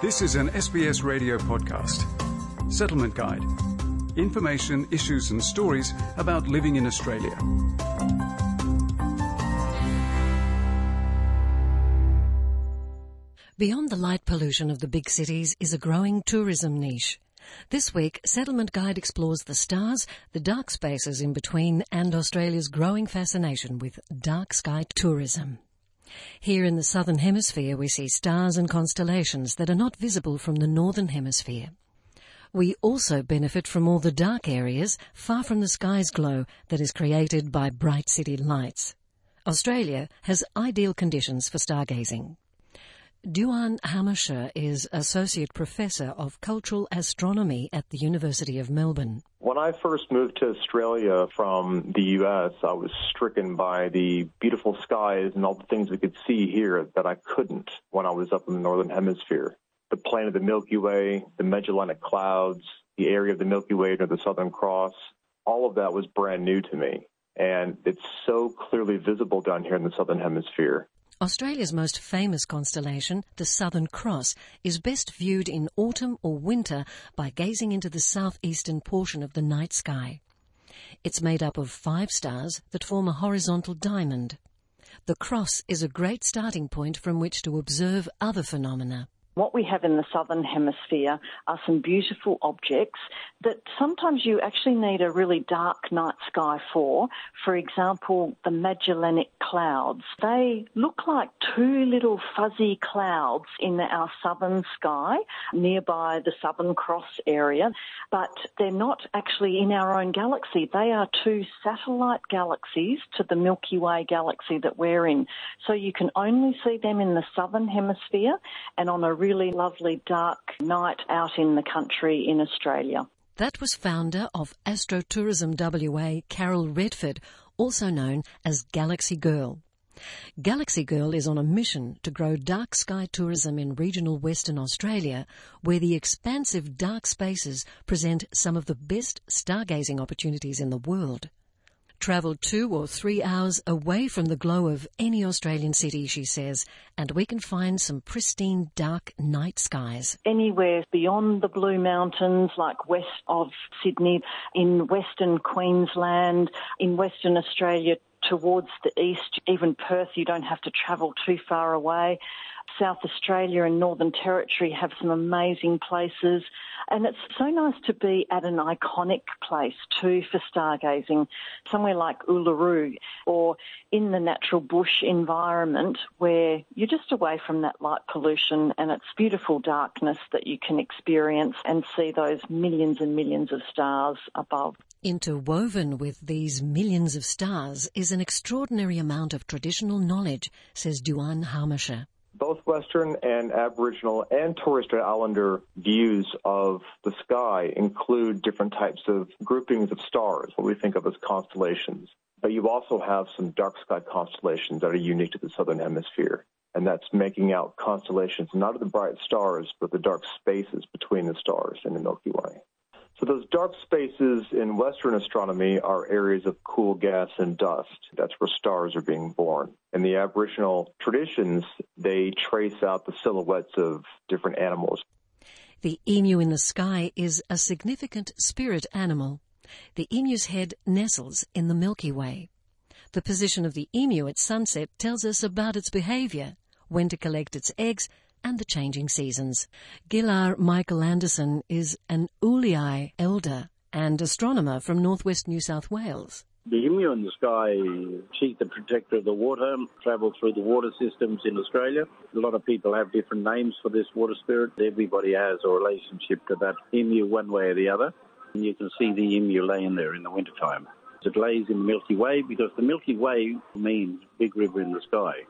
This is an SBS radio podcast. Settlement Guide. Information, issues, and stories about living in Australia. Beyond the light pollution of the big cities is a growing tourism niche. This week, Settlement Guide explores the stars, the dark spaces in between, and Australia's growing fascination with dark sky tourism. Here in the southern hemisphere we see stars and constellations that are not visible from the northern hemisphere. We also benefit from all the dark areas far from the sky's glow that is created by bright city lights. Australia has ideal conditions for stargazing. Duane Hamacher is Associate Professor of Cultural Astronomy at the University of Melbourne. When I first moved to Australia from the US, I was stricken by the beautiful skies and all the things we could see here that I couldn't when I was up in the Northern Hemisphere. The plane of the Milky Way, the Magellanic Clouds, the area of the Milky Way near the Southern Cross, all of that was brand new to me. And it's so clearly visible down here in the Southern Hemisphere. Australia's most famous constellation, the Southern Cross, is best viewed in autumn or winter by gazing into the southeastern portion of the night sky. It's made up of five stars that form a horizontal diamond. The cross is a great starting point from which to observe other phenomena. What we have in the southern hemisphere are some beautiful objects that sometimes you actually need a really dark night sky for. For example, the Magellanic Clouds. They look like two little fuzzy clouds in our southern sky nearby the Southern Cross area, but they're not actually in our own galaxy. They are two satellite galaxies to the Milky Way galaxy that we're in. So you can only see them in the southern hemisphere and on a really lovely dark night out in the country in Australia. That was founder of Astrotourism WA, Carol Redford, also known as Galaxy Girl. Galaxy Girl is on a mission to grow dark sky tourism in regional Western Australia, where the expansive dark spaces present some of the best stargazing opportunities in the world. Travel two or three hours away from the glow of any Australian city, she says, and we can find some pristine dark night skies. Anywhere beyond the Blue Mountains, like west of Sydney, in Western Queensland, in Western Australia, towards the east, even Perth, you don't have to travel too far away. South Australia and Northern Territory have some amazing places. And it's so nice to be at an iconic place too for stargazing, somewhere like Uluru or in the natural bush environment where you're just away from that light pollution and it's beautiful darkness that you can experience and see those millions and millions of stars above. Interwoven with these millions of stars is an extraordinary amount of traditional knowledge, says Duane Hamacher both Western and Aboriginal and Torres Strait Islander views of the sky include different types of groupings of stars, what we think of as constellations. But you also have some dark sky constellations that are unique to the Southern Hemisphere. And that's making out constellations, not of the bright stars, but the dark spaces between the stars in the Milky Way. So those dark spaces in Western astronomy are areas of cool gas and dust. That's where stars are being born. In the Aboriginal traditions, they trace out the silhouettes of different animals. The emu in the sky is a significant spirit animal. The emu's head nestles in the Milky Way. The position of the emu at sunset tells us about its behavior, when to collect its eggs, and the changing seasons. Ghillar Michael Anderson is an Euahlayi elder and astronomer from northwest New South Wales. The emu in the sky, she's the protector of the water, travel through the water systems in Australia. A lot of people have different names for this water spirit. Everybody has a relationship to that emu one way or the other. And you can see the emu laying there in the wintertime. It lays in the Milky Way because the Milky Way means big river in the sky.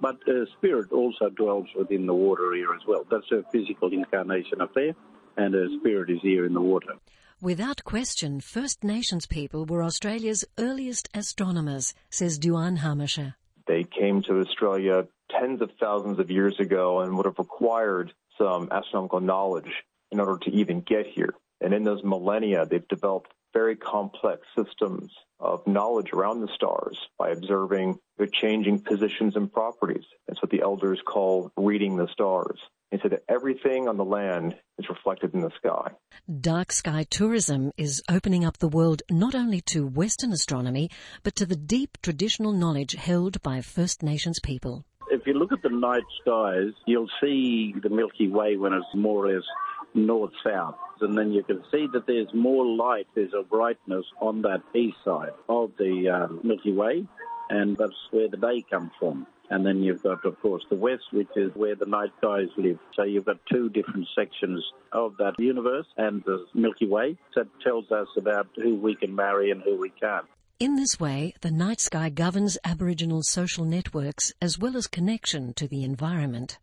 But uh, spirit also dwells within the water here as well. That's a physical incarnation up there, and a spirit is here in the water. Without question, First Nations people were Australia's earliest astronomers, says Duane Hamacher. They came to Australia tens of thousands of years ago and would have required some astronomical knowledge in order to even get here. And in those millennia, they've developed very complex systems of knowledge around the stars by observing their changing positions and properties. That's what the elders call reading the stars. And so that everything on the land is reflected in the sky. Dark sky tourism is opening up the world not only to Western astronomy, but to the deep traditional knowledge held by First Nations people. If you look at the night skies, you'll see the Milky Way when it's more or less north-south. And then you can see that there's more light, there's a brightness on that east side of the um, Milky Way, and that's where the day comes from. And then you've got, of course, the west, which is where the night skies live. So you've got two different sections of that universe and the Milky Way that tells us about who we can marry and who we can't. In this way, the night sky governs Aboriginal social networks as well as connection to the environment.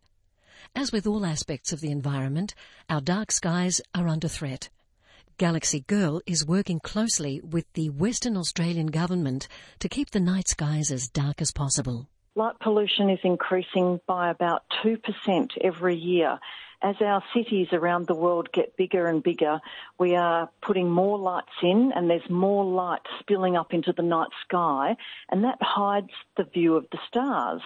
As with all aspects of the environment, our dark skies are under threat. Galaxy Girl is working closely with the Western Australian government to keep the night skies as dark as possible. Light pollution is increasing by about 2% every year as our cities around the world get bigger and bigger, we are putting more lights in and there's more light spilling up into the night sky and that hides the view of the stars.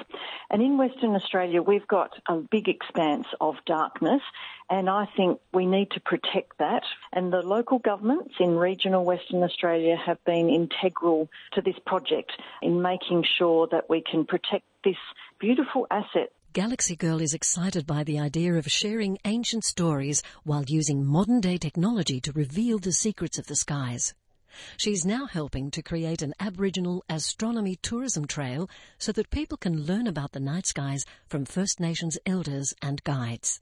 And in Western Australia, we've got a big expanse of darkness and I think we need to protect that. And the local governments in regional Western Australia have been integral to this project in making sure that we can protect this beautiful asset Galaxy Girl is excited by the idea of sharing ancient stories while using modern day technology to reveal the secrets of the skies. She's now helping to create an Aboriginal astronomy tourism trail so that people can learn about the night skies from First Nations elders and guides.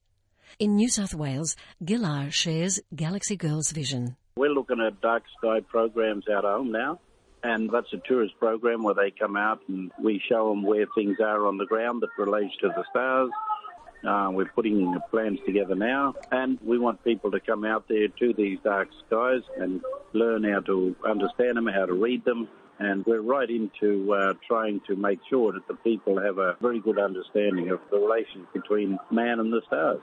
In New South Wales, Ghillar shares Galaxy Girl's vision. We're looking at dark sky programs out home now and that's a tourist program where they come out and we show them where things are on the ground that relates to the stars. Uh, we're putting plans together now, and we want people to come out there to these dark skies and learn how to understand them, how to read them, and we're right into uh, trying to make sure that the people have a very good understanding of the relation between man and the stars.